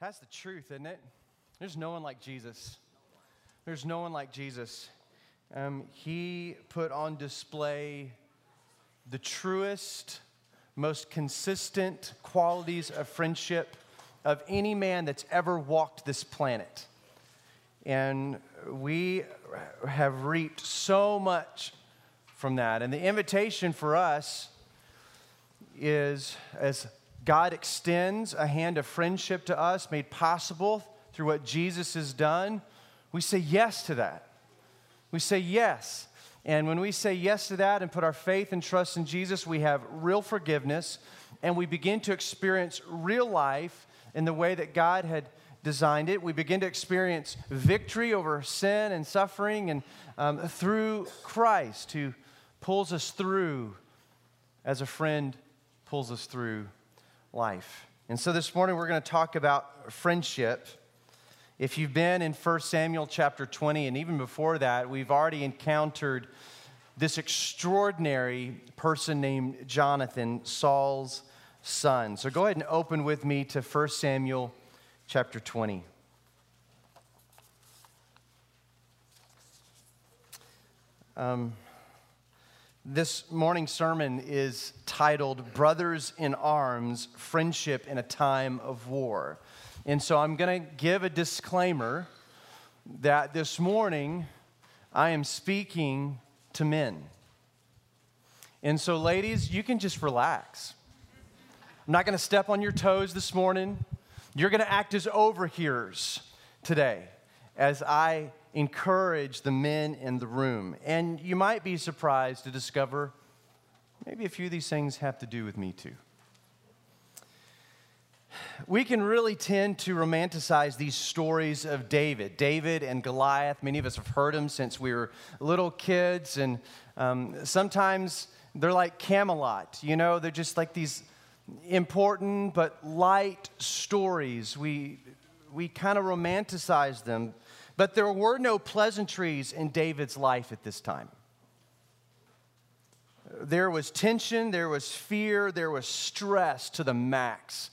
That's the truth, isn't it? There's no one like Jesus. There's no one like Jesus. Um, he put on display the truest, most consistent qualities of friendship of any man that's ever walked this planet. And we have reaped so much from that. And the invitation for us is as God extends a hand of friendship to us, made possible through what Jesus has done, we say yes to that. We say yes. And when we say yes to that and put our faith and trust in Jesus, we have real forgiveness and we begin to experience real life in the way that God had designed it. We begin to experience victory over sin and suffering and um, through Christ who pulls us through as a friend pulls us through life. And so this morning we're going to talk about friendship. If you've been in 1 Samuel chapter 20, and even before that, we've already encountered this extraordinary person named Jonathan, Saul's son. So go ahead and open with me to 1 Samuel chapter 20. Um, this morning's sermon is titled Brothers in Arms Friendship in a Time of War. And so I'm going to give a disclaimer that this morning I am speaking to men. And so, ladies, you can just relax. I'm not going to step on your toes this morning. You're going to act as overhearers today as I encourage the men in the room. And you might be surprised to discover maybe a few of these things have to do with me too. We can really tend to romanticize these stories of David, David and Goliath. Many of us have heard them since we were little kids, and um, sometimes they're like Camelot. You know, they're just like these important but light stories. We we kind of romanticize them but there were no pleasantries in David's life at this time. There was tension, there was fear, there was stress to the max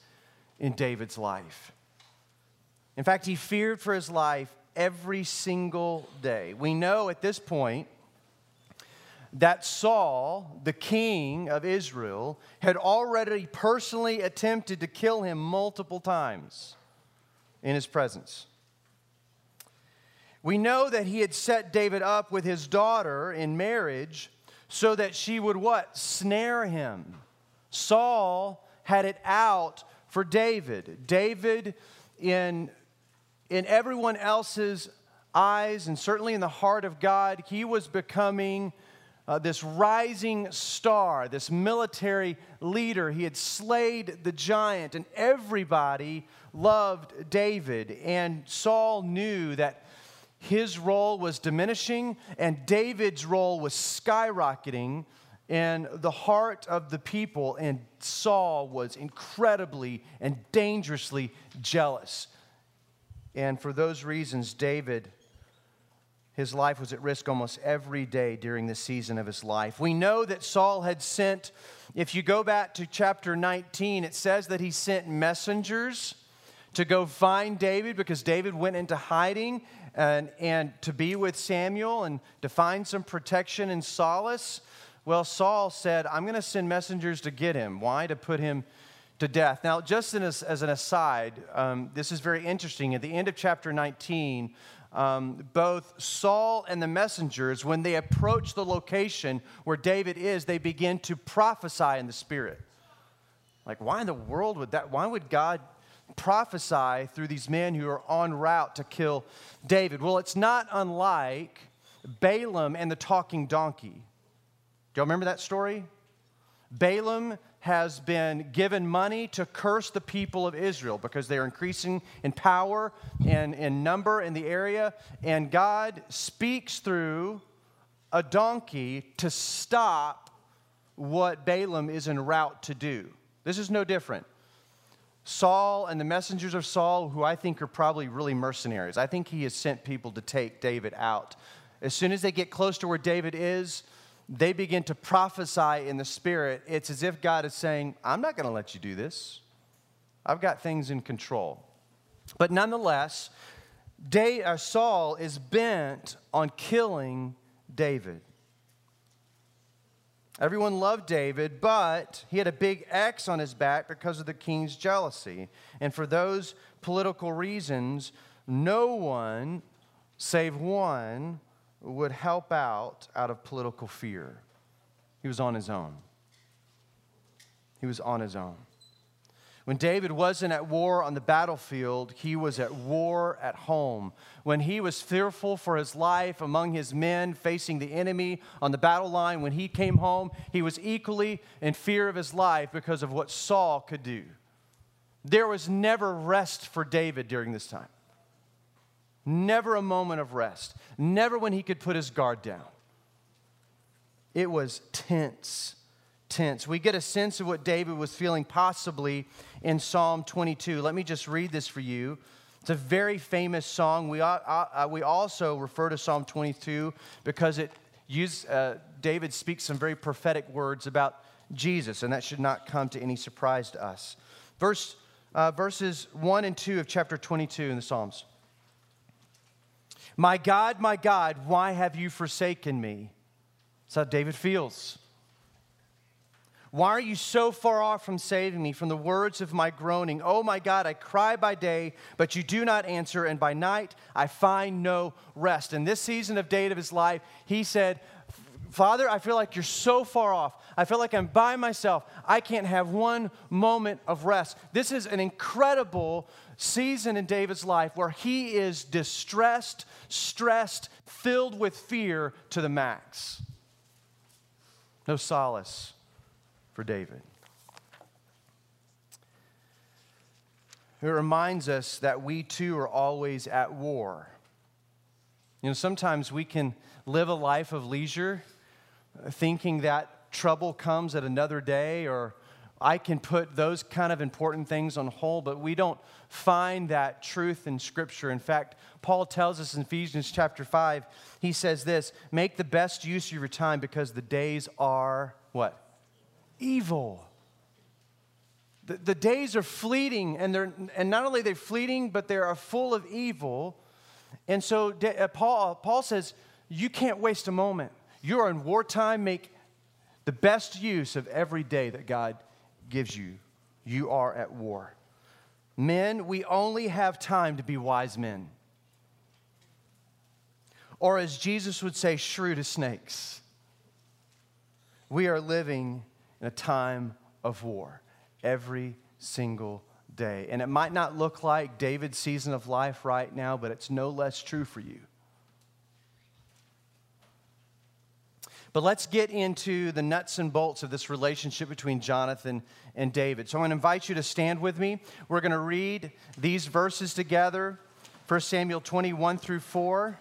in David's life. In fact, he feared for his life every single day. We know at this point that Saul, the king of Israel, had already personally attempted to kill him multiple times in his presence. We know that he had set David up with his daughter in marriage so that she would what? Snare him. Saul had it out for David. David, in, in everyone else's eyes, and certainly in the heart of God, he was becoming uh, this rising star, this military leader. He had slayed the giant, and everybody loved David. And Saul knew that his role was diminishing and David's role was skyrocketing in the heart of the people, and Saul was incredibly and dangerously jealous. And for those reasons, David, his life was at risk almost every day during the season of his life. We know that Saul had sent, if you go back to chapter 19, it says that he sent messengers to go find David because David went into hiding and, and to be with Samuel and to find some protection and solace. Well, Saul said, I'm going to send messengers to get him. Why? To put him to death. Now, just as, as an aside, um, this is very interesting. At the end of chapter 19, um, both Saul and the messengers, when they approach the location where David is, they begin to prophesy in the Spirit. Like, why in the world would that? Why would God prophesy through these men who are en route to kill David. Well, it's not unlike Balaam and the talking donkey. Do y'all remember that story? Balaam has been given money to curse the people of Israel because they're increasing in power and in number in the area. And God speaks through a donkey to stop what Balaam is en route to do. This is no different. Saul and the messengers of Saul, who I think are probably really mercenaries, I think he has sent people to take David out. As soon as they get close to where David is, they begin to prophesy in the spirit. It's as if God is saying, I'm not going to let you do this. I've got things in control. But nonetheless, uh, Saul is bent on killing David. Everyone loved David, but he had a big X on his back because of the king's jealousy. And for those political reasons, no one, save one, would help out out of political fear. He was on his own. He was on his own. When David wasn't at war on the battlefield, he was at war at home. When he was fearful for his life among his men facing the enemy on the battle line, when he came home, he was equally in fear of his life because of what Saul could do. There was never rest for David during this time. Never a moment of rest. Never when he could put his guard down. It was tense tense. We get a sense of what David was feeling possibly in Psalm 22. Let me just read this for you. It's a very famous song. We, uh, uh, we also refer to Psalm 22 because it use, uh, David speaks some very prophetic words about Jesus, and that should not come to any surprise to us. Verse, uh, verses 1 and 2 of chapter 22 in the Psalms. My God, my God, why have you forsaken me? That's how David feels. Why are you so far off from saving me from the words of my groaning? Oh my God, I cry by day, but you do not answer, and by night I find no rest. In this season of David's life, he said, Father, I feel like you're so far off. I feel like I'm by myself. I can't have one moment of rest. This is an incredible season in David's life where he is distressed, stressed, filled with fear to the max. No solace for David. It reminds us that we too are always at war. You know, sometimes we can live a life of leisure thinking that trouble comes at another day or I can put those kind of important things on hold, but we don't find that truth in Scripture. In fact, Paul tells us in Ephesians chapter 5, he says this make the best use of your time because the days are what? Evil. The, the days are fleeting, and, they're, and not only are they fleeting, but they are full of evil. And so uh, Paul, Paul says, You can't waste a moment. You're in wartime. Make the best use of every day that God gives you. You are at war. Men, we only have time to be wise men. Or as Jesus would say, shrewd as snakes. We are living in a time of war every single day. And it might not look like David's season of life right now, but it's no less true for you. But let's get into the nuts and bolts of this relationship between Jonathan and David. So I'm going to invite you to stand with me. We're going to read these verses together 1 Samuel 21 through 4.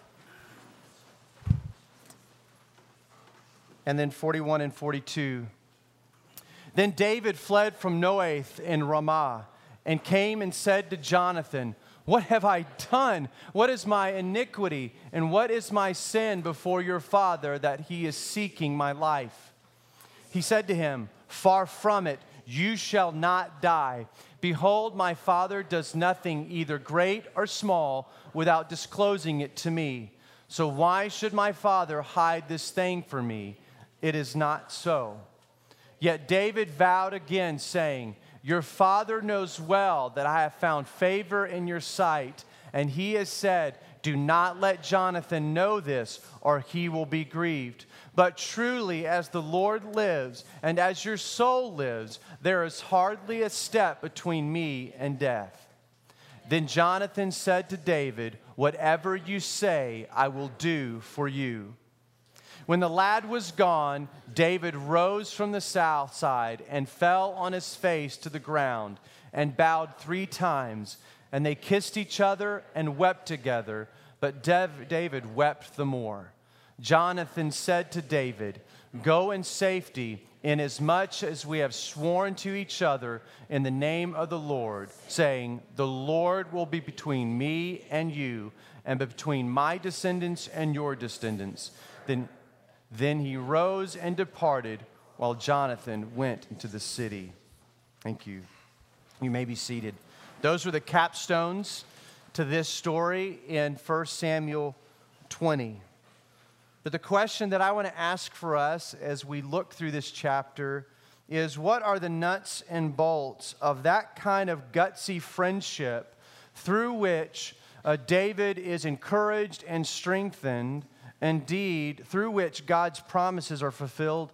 And then 41 and 42. Then David fled from Naioth in Ramah and came and said to Jonathan, What have I done? What is my iniquity? And what is my sin before your father that he is seeking my life? He said to him, Far from it, you shall not die. Behold, my father does nothing, either great or small, without disclosing it to me. So why should my father hide this thing from me? It is not so. Yet David vowed again, saying, Your father knows well that I have found favor in your sight, and he has said, Do not let Jonathan know this, or he will be grieved. But truly, as the Lord lives, and as your soul lives, there is hardly a step between me and death. Then Jonathan said to David, Whatever you say, I will do for you. When the lad was gone, David rose from the south side and fell on his face to the ground and bowed three times. And they kissed each other and wept together, but David wept the more. Jonathan said to David, Go in safety, inasmuch as we have sworn to each other in the name of the Lord, saying, The Lord will be between me and you, and between my descendants and your descendants. Then then he rose and departed while Jonathan went into the city. Thank you. You may be seated. Those were the capstones to this story in 1 Samuel 20. But the question that I want to ask for us as we look through this chapter is what are the nuts and bolts of that kind of gutsy friendship through which uh, David is encouraged and strengthened, indeed, through which God's promises are fulfilled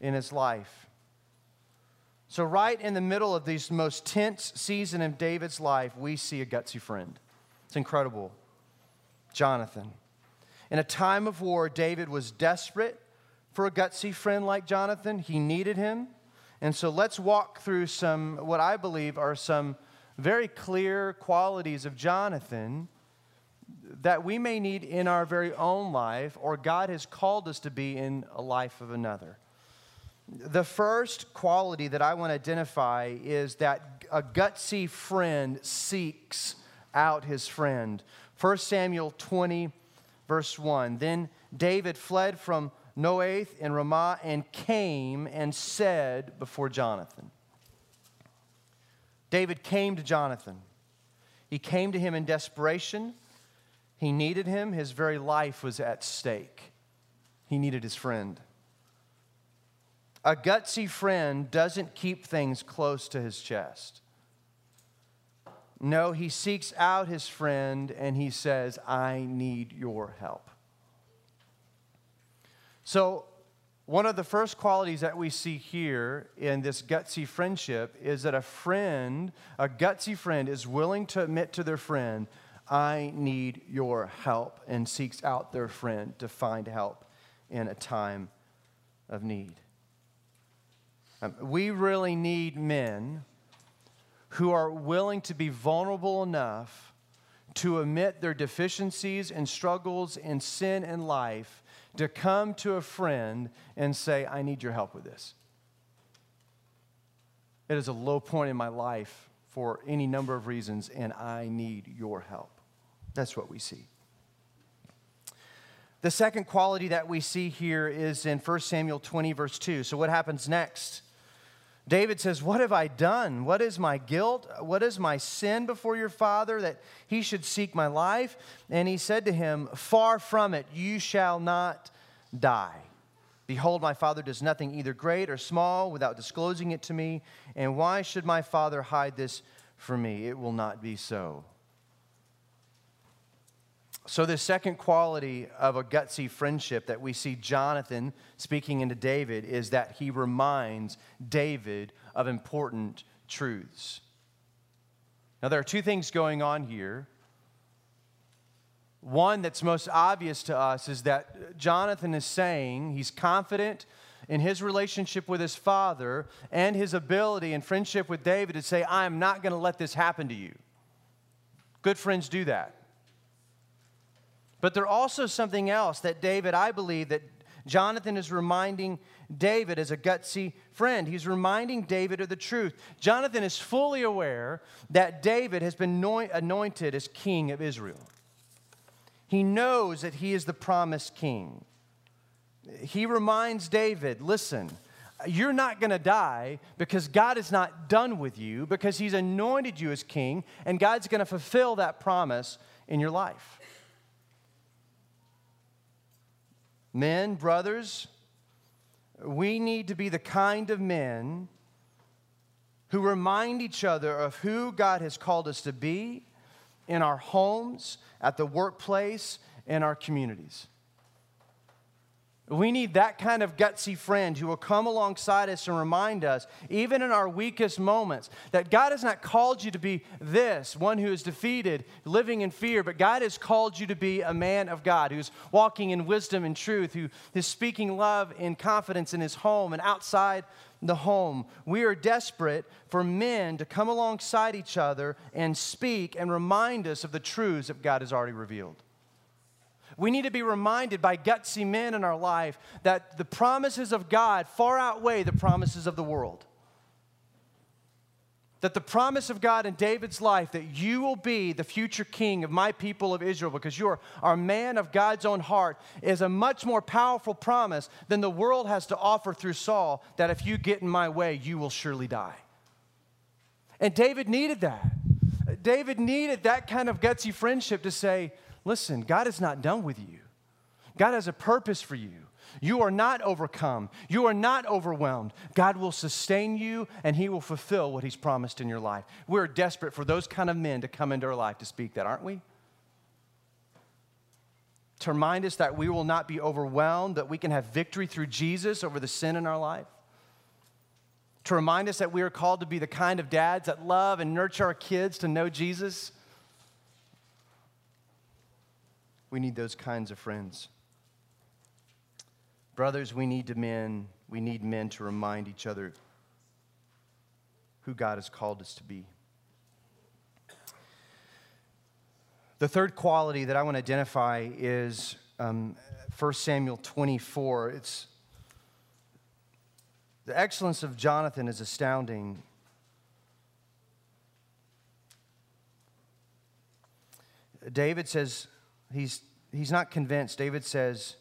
in his life? So, right in the middle of this most tense season of David's life, we see a gutsy friend. It's incredible. Jonathan. In a time of war, David was desperate for a gutsy friend like Jonathan. He needed him. And so let's walk through some, what I believe are some very clear qualities of Jonathan that we may need in our very own life or God has called us to be in a life of another. The first quality that I want to identify is that a gutsy friend seeks out his friend. 1 Samuel 20, verse 1. Then David fled from Naioth in Ramah and came and said before Jonathan. David came to Jonathan. He came to him in desperation. He needed him. His very life was at stake. He needed his friend. A gutsy friend doesn't keep things close to his chest. No, he seeks out his friend and he says, I need your help. So, one of the first qualities that we see here in this gutsy friendship is that a friend, a gutsy friend, is willing to admit to their friend, I need your help, and seeks out their friend to find help in a time of need. Um, we really need men who are willing to be vulnerable enough to admit their deficiencies and struggles and sin in life, to come to a friend and say, I need your help with this. It is a low point in my life for any number of reasons, and I need your help. That's what we see. The second quality that we see here is in 1 Samuel 20, verse 2. So, what happens next? David says, What have I done? What is my guilt? What is my sin before your father that he should seek my life? And he said to him, Far from it, you shall not die. Behold, my father does nothing either great or small without disclosing it to me. And why should my father hide this from me? It will not be so. So, the second quality of a gutsy friendship that we see Jonathan speaking into David is that he reminds David of important truths. Now, there are two things going on here. One that's most obvious to us is that Jonathan is saying he's confident in his relationship with his father and his ability and friendship with David to say, I am not going to let this happen to you. Good friends do that. But there's also something else that David, I believe, that Jonathan is reminding David as a gutsy friend. He's reminding David of the truth. Jonathan is fully aware that David has been anointed as king of Israel. He knows that he is the promised king. He reminds David listen, you're not going to die because God is not done with you, because he's anointed you as king, and God's going to fulfill that promise in your life. Men, brothers, we need to be the kind of men who remind each other of who God has called us to be in our homes, at the workplace, in our communities. We need that kind of gutsy friend who will come alongside us and remind us, even in our weakest moments, that God has not called you to be this, one who is defeated, living in fear, but God has called you to be a man of God who's walking in wisdom and truth, who is speaking love and confidence in his home and outside the home. We are desperate for men to come alongside each other and speak and remind us of the truths that God has already revealed. We need to be reminded by gutsy men in our life that the promises of God far outweigh the promises of the world. That the promise of God in David's life that you will be the future king of my people of Israel because you are a man of God's own heart is a much more powerful promise than the world has to offer through Saul that if you get in my way, you will surely die. And David needed that. David needed that kind of gutsy friendship to say, listen, God is not done with you. God has a purpose for you. You are not overcome. You are not overwhelmed. God will sustain you and He will fulfill what He's promised in your life. We're desperate for those kind of men to come into our life to speak that, aren't we? To remind us that we will not be overwhelmed, that we can have victory through Jesus over the sin in our life. To remind us that we are called to be the kind of dads that love and nurture our kids to know Jesus. We need those kinds of friends. Brothers, we need to men, we need men to remind each other who God has called us to be. The third quality that I want to identify is um, 1 Samuel 24. It's the excellence of Jonathan is astounding. David says he's, he's not convinced. David says,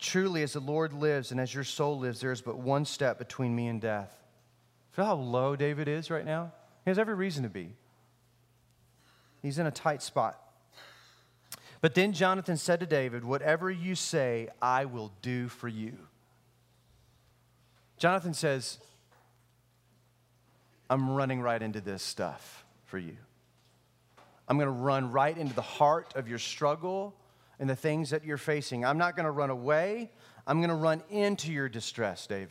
Truly, as the Lord lives and as your soul lives, there is but one step between me and death. Feel how low David is right now? He has every reason to be. He's in a tight spot. But then Jonathan said to David, Whatever you say, I will do for you. Jonathan says, I'm running right into this stuff for you. I'm going to run right into the heart of your struggle and the things that you're facing. I'm not going to run away. I'm going to run into your distress, David.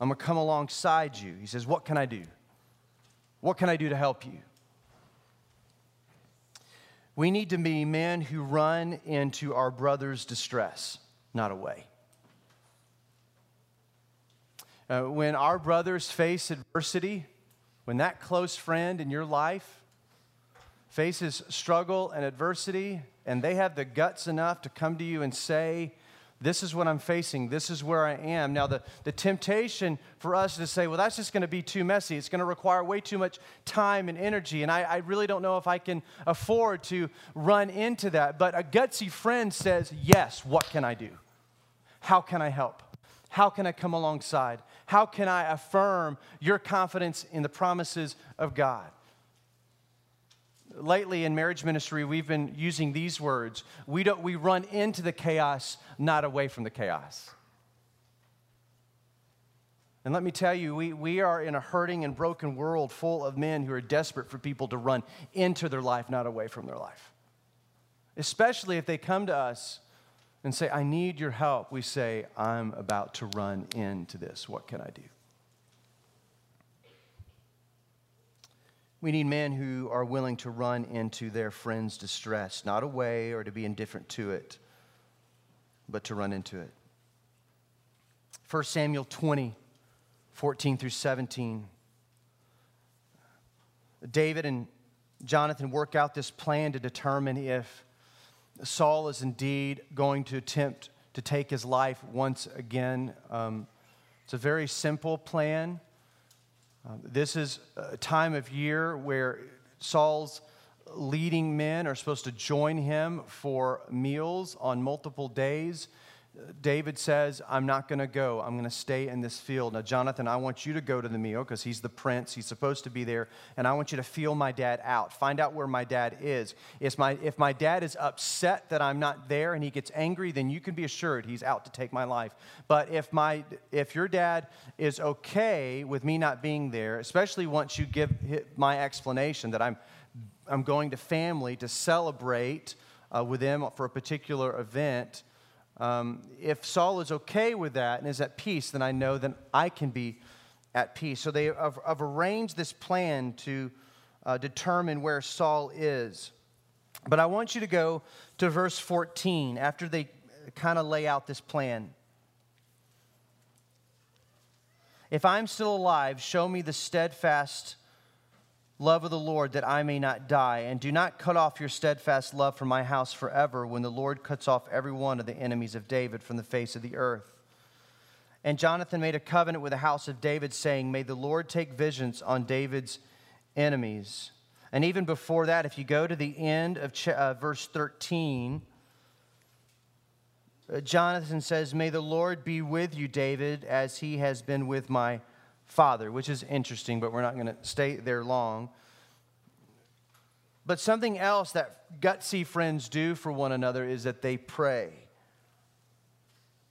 I'm going to come alongside you. He says, What can I do? What can I do to help you? We need to be men who run into our brother's distress, not away. Uh, when our brothers face adversity, when that close friend in your life faces struggle and adversity, and they have the guts enough to come to you and say, This is what I'm facing, this is where I am. Now, the, the temptation for us to say, Well, that's just going to be too messy. It's going to require way too much time and energy, and I, I really don't know if I can afford to run into that. But a gutsy friend says, Yes, what can I do? How can I help? How can I come alongside? How can I affirm your confidence in the promises of God? Lately in marriage ministry, we've been using these words. We, don't, we run into the chaos, not away from the chaos. And let me tell you, we, we are in a hurting and broken world full of men who are desperate for people to run into their life, not away from their life. Especially if they come to us and say, I need your help. We say, I'm about to run into this. What can I do? We need men who are willing to run into their friend's distress, not away or to be indifferent to it, but to run into it. 1 Samuel 20, 14 through 17. David and Jonathan work out this plan to determine if Saul is indeed going to attempt to take his life once again. Um, it's a very simple plan. Um, this is a time of year where Saul's leading men are supposed to join him for meals on multiple days. David says, I'm not going to go. I'm going to stay in this field. Now, Jonathan, I want you to go to the meal because he's the prince. He's supposed to be there. And I want you to feel my dad out. Find out where my dad is. If my, if my dad is upset that I'm not there and he gets angry, then you can be assured he's out to take my life. But if, my, if your dad is okay with me not being there, especially once you give my explanation that I'm, I'm going to family to celebrate uh, with them for a particular event, um, if Saul is okay with that and is at peace, then I know that I can be at peace. So they have, have arranged this plan to uh, determine where Saul is. But I want you to go to verse 14 after they kind of lay out this plan. If I'm still alive, show me the steadfast love of the Lord that I may not die. And do not cut off your steadfast love from my house forever when the Lord cuts off every one of the enemies of David from the face of the earth. And Jonathan made a covenant with the house of David, saying, May the Lord take vengeance on David's enemies. And even before that, if you go to the end of ch- uh, verse 13, uh, Jonathan says, May the Lord be with you, David, as he has been with my father, which is interesting, but we're not going to stay there long. But something else that gutsy friends do for one another is that they pray.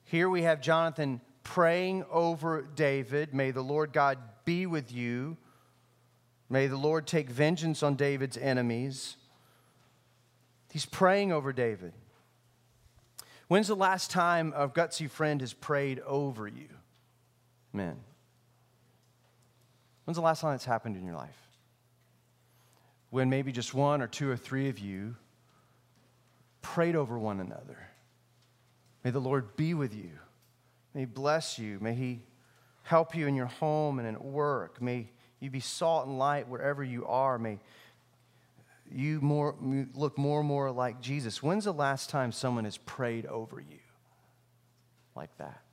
Here we have Jonathan praying over David. May the Lord God be with you. May the Lord take vengeance on David's enemies. He's praying over David. When's the last time a gutsy friend has prayed over you? Men. When's the last time that's happened in your life? When maybe just one or two or three of you prayed over one another. May the Lord be with you. May He bless you. May He help you in your home and at work. May you be salt and light wherever you are. May you more, look more and more like Jesus. When's the last time someone has prayed over you like that?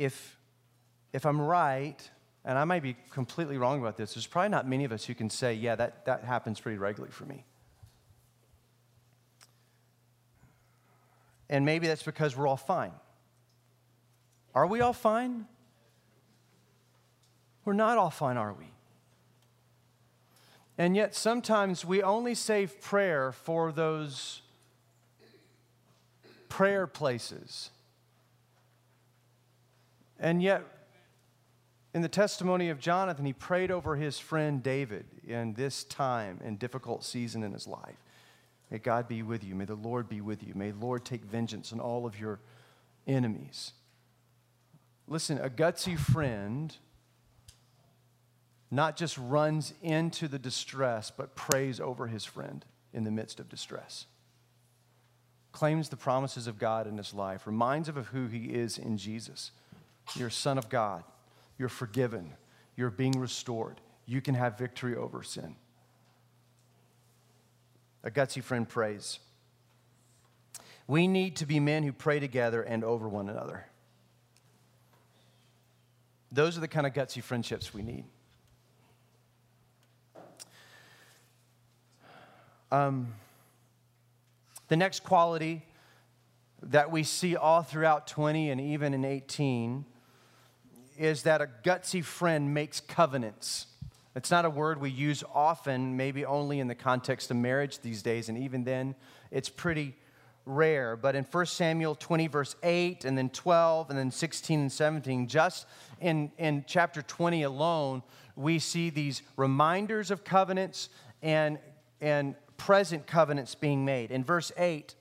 If, if I'm right, and I might be completely wrong about this, there's probably not many of us who can say, yeah, that, that happens pretty regularly for me. And maybe that's because we're all fine. Are we all fine? We're not all fine, are we? And yet, sometimes we only save prayer for those prayer places. And yet, in the testimony of Jonathan, he prayed over his friend David in this time and difficult season in his life. May God be with you. May the Lord be with you. May the Lord take vengeance on all of your enemies. Listen, a gutsy friend not just runs into the distress, but prays over his friend in the midst of distress. Claims the promises of God in his life, reminds him of who he is in Jesus. You're a son of God. You're forgiven. You're being restored. You can have victory over sin. A gutsy friend prays. We need to be men who pray together and over one another. Those are the kind of gutsy friendships we need. Um, the next quality that we see all throughout 20 and even in 18 is that a gutsy friend makes covenants. It's not a word we use often, maybe only in the context of marriage these days, and even then, it's pretty rare. But in 1 Samuel 20, verse 8, and then 12, and then 16 and 17, just in, in chapter 20 alone, we see these reminders of covenants and, and present covenants being made. In verse 8,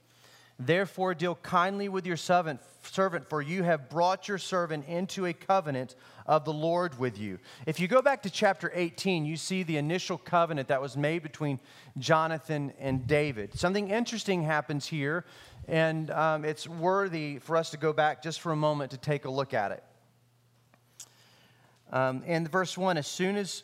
therefore deal kindly with your servant, servant, for you have brought your servant into a covenant of the Lord with you. If you go back to chapter 18, you see the initial covenant that was made between Jonathan and David. Something interesting happens here, and um, it's worthy for us to go back just for a moment to take a look at it. Um, in verse 1, as soon as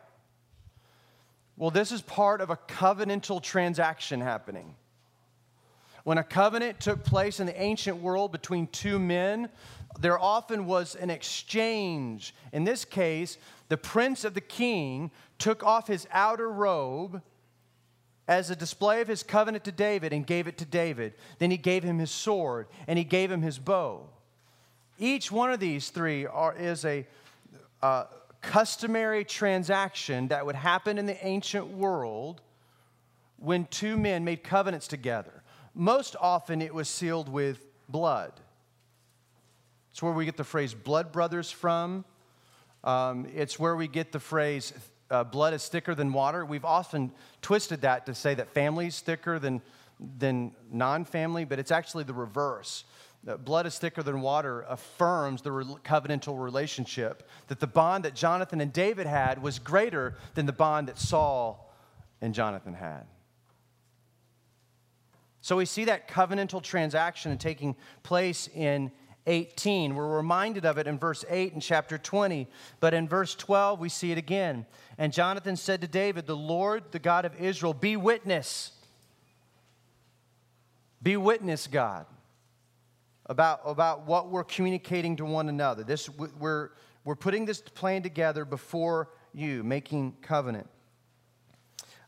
Well, this is part of a covenantal transaction happening. When a covenant took place in the ancient world between two men, there often was an exchange. In this case, the prince of the king took off his outer robe as a display of his covenant to David and gave it to David. Then he gave him his sword and he gave him his bow. Each one of these three are, is a uh, customary transaction that would happen in the ancient world when two men made covenants together. Most often it was sealed with blood. It's where we get the phrase blood brothers from. Um, it's where we get the phrase uh, blood is thicker than water. We've often twisted that to say that family is thicker than, than non family, but it's actually the reverse blood is thicker than water affirms the covenantal relationship, that the bond that Jonathan and David had was greater than the bond that Saul and Jonathan had. So we see that covenantal transaction taking place in 18. We're reminded of it in verse 8 in chapter 20, but in verse 12 we see it again. And Jonathan said to David, The Lord, the God of Israel, be witness. Be witness, God, about, about what we're communicating to one another. This, we're, we're putting this plan together before you, making covenant.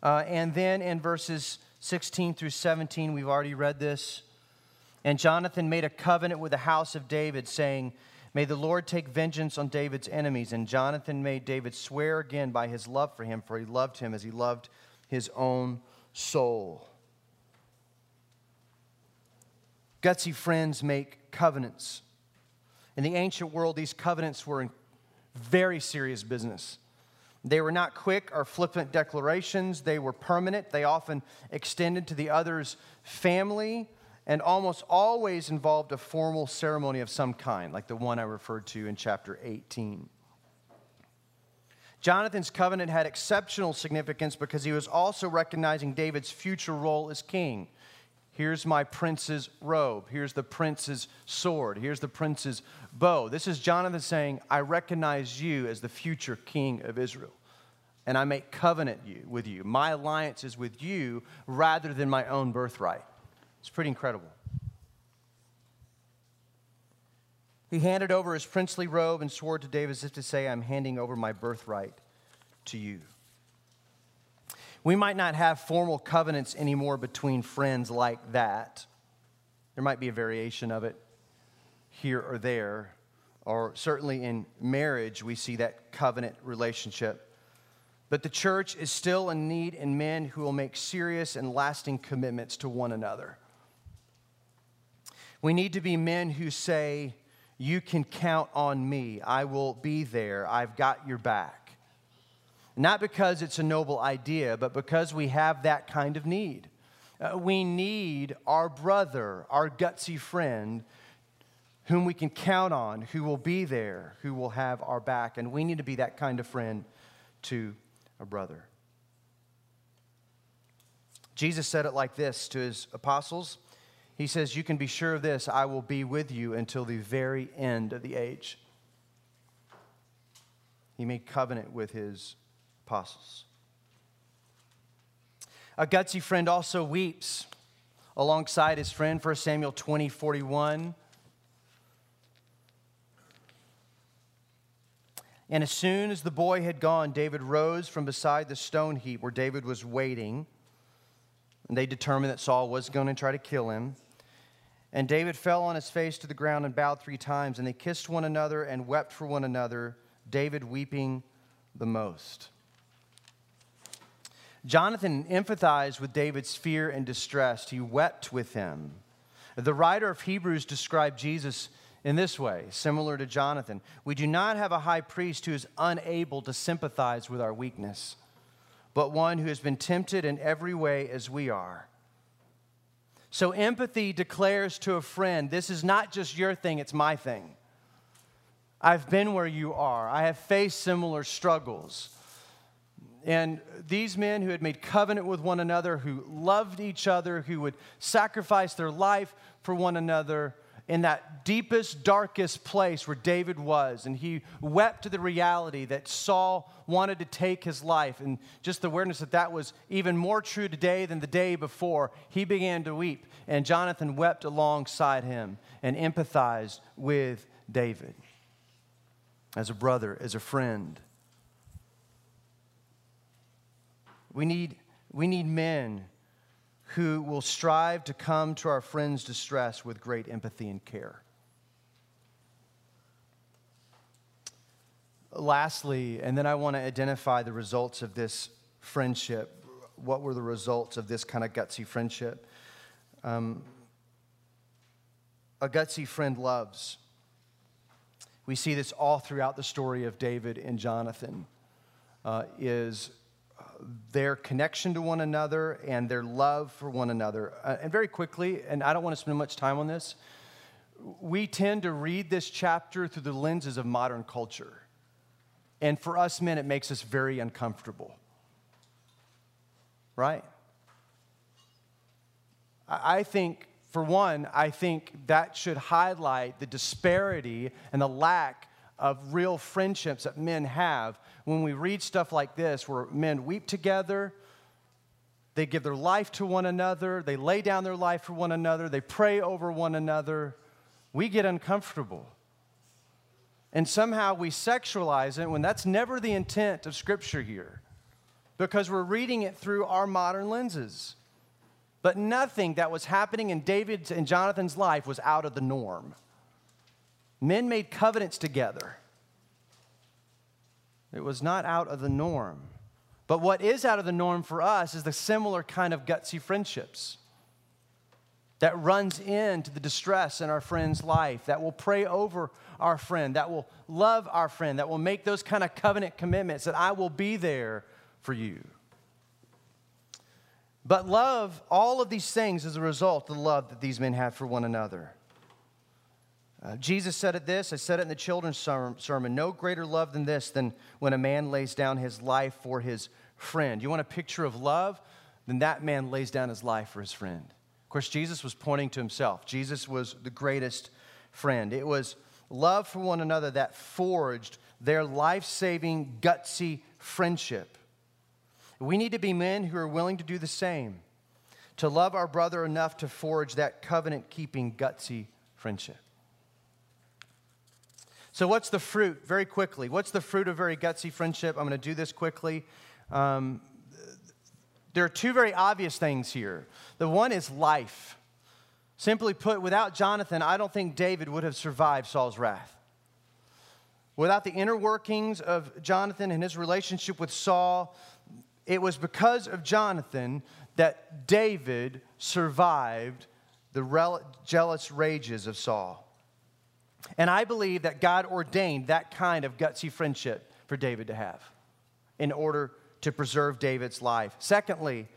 Uh, and then in verses 16 through 17, we've already read this. And Jonathan made a covenant with the house of David, saying, May the Lord take vengeance on David's enemies. And Jonathan made David swear again by his love for him, for he loved him as he loved his own soul. Gutsy friends make covenants. In the ancient world, these covenants were very serious business. They were not quick or flippant declarations, they were permanent. They often extended to the other's family and almost always involved a formal ceremony of some kind, like the one I referred to in chapter 18. Jonathan's covenant had exceptional significance because he was also recognizing David's future role as king. Here's my prince's robe. Here's the prince's sword. Here's the prince's bow. This is Jonathan saying, I recognize you as the future king of Israel. And I make covenant you, with you. My alliance is with you rather than my own birthright. It's pretty incredible. He handed over his princely robe and sword to David as if to say, I'm handing over my birthright to you. We might not have formal covenants anymore between friends like that. There might be a variation of it here or there, or certainly in marriage, we see that covenant relationship. But the church is still in need in men who will make serious and lasting commitments to one another. We need to be men who say, You can count on me. I will be there. I've got your back. Not because it's a noble idea, but because we have that kind of need. Uh, we need our brother, our gutsy friend, whom we can count on, who will be there, who will have our back. And we need to be that kind of friend to a brother. Jesus said it like this to his apostles He says, You can be sure of this, I will be with you until the very end of the age. He made covenant with his apostles. A gutsy friend also weeps alongside his friend, 1 Samuel 20 41. And as soon as the boy had gone, David rose from beside the stone heap where David was waiting. And they determined that Saul was going to try to kill him. And David fell on his face to the ground and bowed three times. And they kissed one another and wept for one another, David weeping the most. Jonathan empathized with David's fear and distress. He wept with him. The writer of Hebrews described Jesus in this way, similar to Jonathan. We do not have a high priest who is unable to sympathize with our weakness, but one who has been tempted in every way as we are. So, empathy declares to a friend this is not just your thing, it's my thing. I've been where you are, I have faced similar struggles. And these men who had made covenant with one another, who loved each other, who would sacrifice their life for one another in that deepest, darkest place where David was. And he wept to the reality that Saul wanted to take his life. And just the awareness that that was even more true today than the day before, he began to weep. And Jonathan wept alongside him and empathized with David as a brother, as a friend. We need, we need men who will strive to come to our friends' distress with great empathy and care. Lastly, and then I want to identify the results of this friendship. What were the results of this kind of gutsy friendship? Um, a gutsy friend loves. We see this all throughout the story of David and Jonathan. Uh, is their connection to one another and their love for one another. Uh, and very quickly, and I don't want to spend much time on this, we tend to read this chapter through the lenses of modern culture. And for us men, it makes us very uncomfortable. Right? I think for one, I think that should highlight the disparity and the lack of real friendships that men have when we read stuff like this, where men weep together, they give their life to one another, they lay down their life for one another, they pray over one another. We get uncomfortable. And somehow we sexualize it when that's never the intent of Scripture here because we're reading it through our modern lenses. But nothing that was happening in David's and Jonathan's life was out of the norm. Men made covenants together. It was not out of the norm. But what is out of the norm for us is the similar kind of gutsy friendships that runs into the distress in our friend's life, that will pray over our friend, that will love our friend, that will make those kind of covenant commitments that I will be there for you. But love, all of these things is a result of the love that these men had for one another. Uh, Jesus said it this, I said it in the children's sermon no greater love than this, than when a man lays down his life for his friend. You want a picture of love? Then that man lays down his life for his friend. Of course, Jesus was pointing to himself. Jesus was the greatest friend. It was love for one another that forged their life saving, gutsy friendship. We need to be men who are willing to do the same, to love our brother enough to forge that covenant keeping, gutsy friendship. So, what's the fruit? Very quickly. What's the fruit of very gutsy friendship? I'm going to do this quickly. Um, there are two very obvious things here. The one is life. Simply put, without Jonathan, I don't think David would have survived Saul's wrath. Without the inner workings of Jonathan and his relationship with Saul, it was because of Jonathan that David survived the jealous rages of Saul. And I believe that God ordained that kind of gutsy friendship for David to have in order to preserve David's life. Secondly,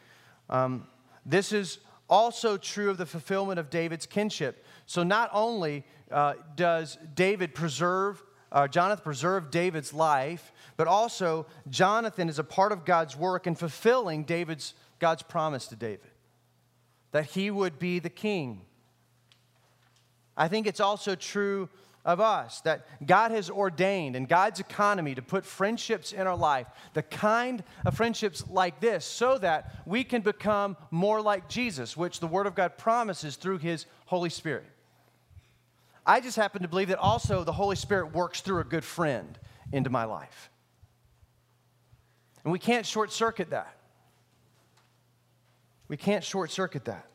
um, this is also true of the fulfillment of David's kinship. So not only uh, does David preserve, uh, Jonathan preserve David's life, but also Jonathan is a part of God's work in fulfilling David's God's promise to David that he would be the king. I think it's also true of us that God has ordained in God's economy to put friendships in our life, the kind of friendships like this, so that we can become more like Jesus, which the Word of God promises through His Holy Spirit. I just happen to believe that also the Holy Spirit works through a good friend into my life. And we can't short circuit that. We can't short circuit that.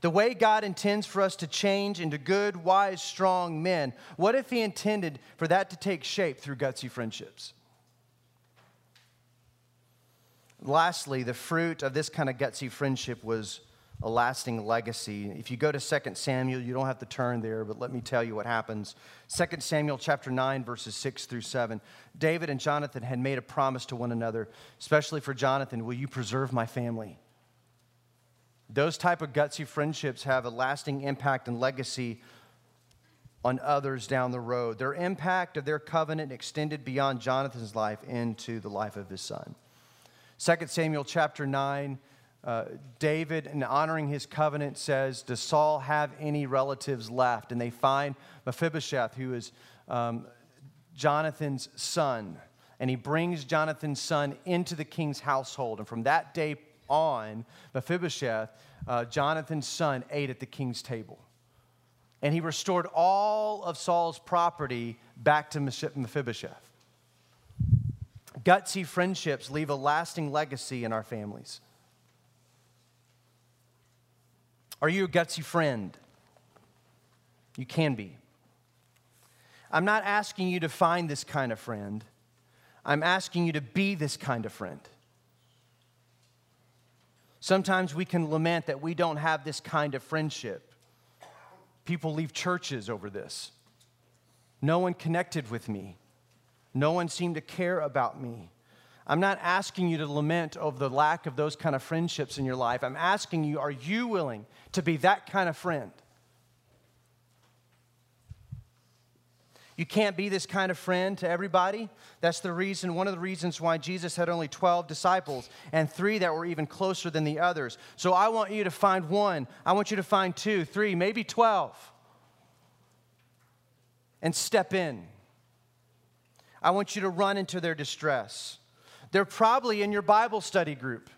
The way God intends for us to change into good, wise, strong men, what if He intended for that to take shape through gutsy friendships? Lastly, the fruit of this kind of gutsy friendship was a lasting legacy. If you go to 2 Samuel, you don't have to turn there, but let me tell you what happens. 2 Samuel chapter 9 verses 6 through 7. David and Jonathan had made a promise to one another, especially for Jonathan, will you preserve my family? Those type of gutsy friendships have a lasting impact and legacy on others down the road. Their impact of their covenant extended beyond Jonathan's life into the life of his son. 2 Samuel chapter 9 uh, David, in honoring his covenant, says, Does Saul have any relatives left? And they find Mephibosheth, who is um, Jonathan's son. And he brings Jonathan's son into the king's household. And from that day on, Mephibosheth, uh, Jonathan's son, ate at the king's table. And he restored all of Saul's property back to Mephibosheth. Gutsy friendships leave a lasting legacy in our families. Are you a gutsy friend? You can be. I'm not asking you to find this kind of friend. I'm asking you to be this kind of friend. Sometimes we can lament that we don't have this kind of friendship. People leave churches over this. No one connected with me. No one seemed to care about me. I'm not asking you to lament over the lack of those kind of friendships in your life. I'm asking you, are you willing to be that kind of friend? You can't be this kind of friend to everybody. That's the reason, one of the reasons why Jesus had only 12 disciples and three that were even closer than the others. So I want you to find one. I want you to find two, three, maybe 12 and step in. I want you to run into their distress. They're probably in your Bible study group.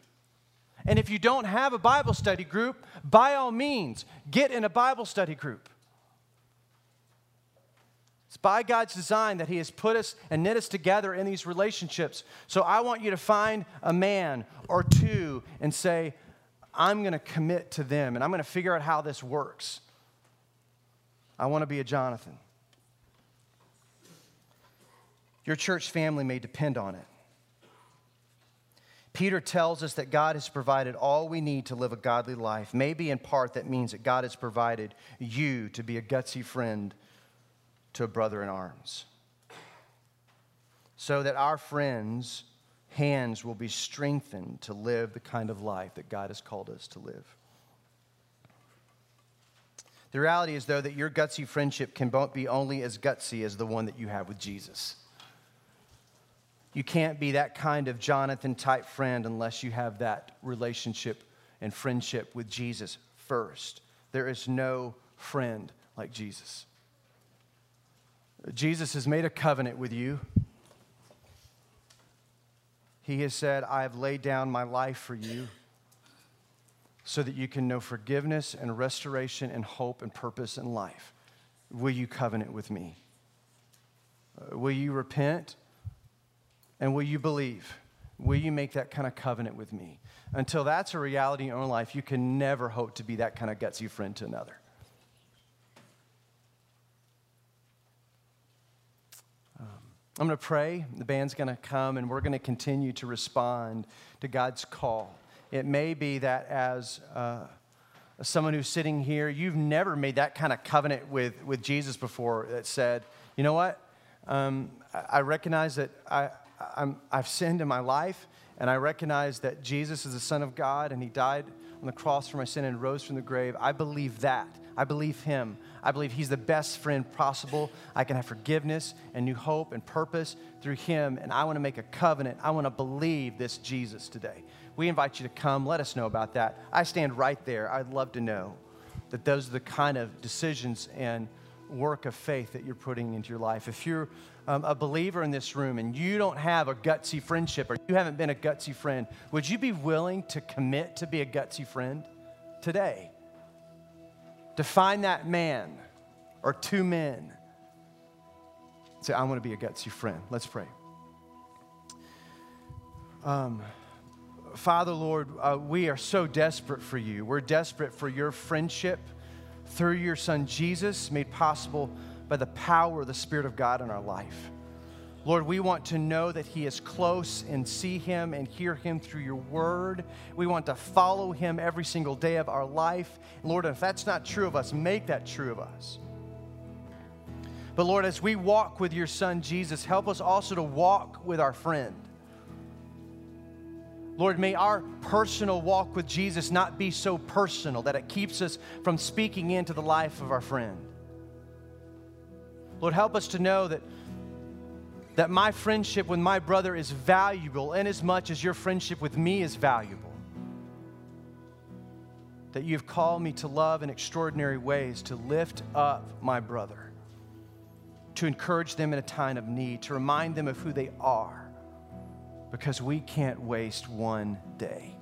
And if you don't have a Bible study group, by all means, get in a Bible study group. It's by God's design that He has put us and knit us together in these relationships. So I want you to find a man or two and say, I'm going to commit to them and I'm going to figure out how this works. I want to be a Jonathan. Your church family may depend on it. Peter tells us that God has provided all we need to live a godly life. Maybe in part that means that God has provided you to be a gutsy friend to a brother in arms. So that our friends' hands will be strengthened to live the kind of life that God has called us to live. The reality is, though, that your gutsy friendship can be only as gutsy as the one that you have with Jesus. You can't be that kind of Jonathan type friend unless you have that relationship and friendship with Jesus first. There is no friend like Jesus. Jesus has made a covenant with you. He has said, I have laid down my life for you so that you can know forgiveness and restoration and hope and purpose in life. Will you covenant with me? Uh, will you repent? And will you believe? Will you make that kind of covenant with me? Until that's a reality in your own life, you can never hope to be that kind of gutsy friend to another. I'm going to pray. The band's going to come, and we're going to continue to respond to God's call. It may be that as uh, someone who's sitting here, you've never made that kind of covenant with, with Jesus before that said, you know what? Um, I recognize that I, I'm, I've sinned in my life, and I recognize that Jesus is the Son of God, and He died on the cross for my sin and rose from the grave. I believe that. I believe Him. I believe He's the best friend possible. I can have forgiveness and new hope and purpose through Him. And I want to make a covenant. I want to believe this Jesus today. We invite you to come. Let us know about that. I stand right there. I'd love to know that those are the kind of decisions and work of faith that you're putting into your life. If you're um, a believer in this room and you don't have a gutsy friendship or you haven't been a gutsy friend, would you be willing to commit to be a gutsy friend today? to find that man or two men. Say, I want to be a gutsy friend. Let's pray. Um, Father, Lord, uh, we are so desperate for you. We're desperate for your friendship through your Son Jesus, made possible by the power of the Spirit of God in our life. Lord, we want to know that He is close and see Him and hear Him through your word. We want to follow Him every single day of our life. Lord, if that's not true of us, make that true of us. But Lord, as we walk with your Son Jesus, help us also to walk with our friend. Lord, may our personal walk with Jesus not be so personal that it keeps us from speaking into the life of our friend. Lord, help us to know that that my friendship with my brother is valuable in as much as your friendship with me is valuable. That you've called me to love in extraordinary ways, to lift up my brother, to encourage them in a time of need, to remind them of who they are, because we can't waste one day.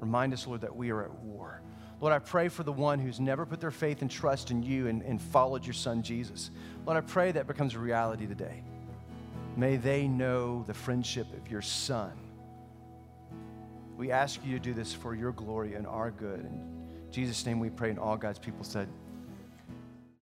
Remind us, Lord, that we are at war. Lord, I pray for the one who's never put their faith and trust in you and, and followed your son, Jesus. Lord, I pray that becomes a reality today. May they know the friendship of your son. We ask you to do this for your glory and our good. In Jesus' name we pray, and all God's people said,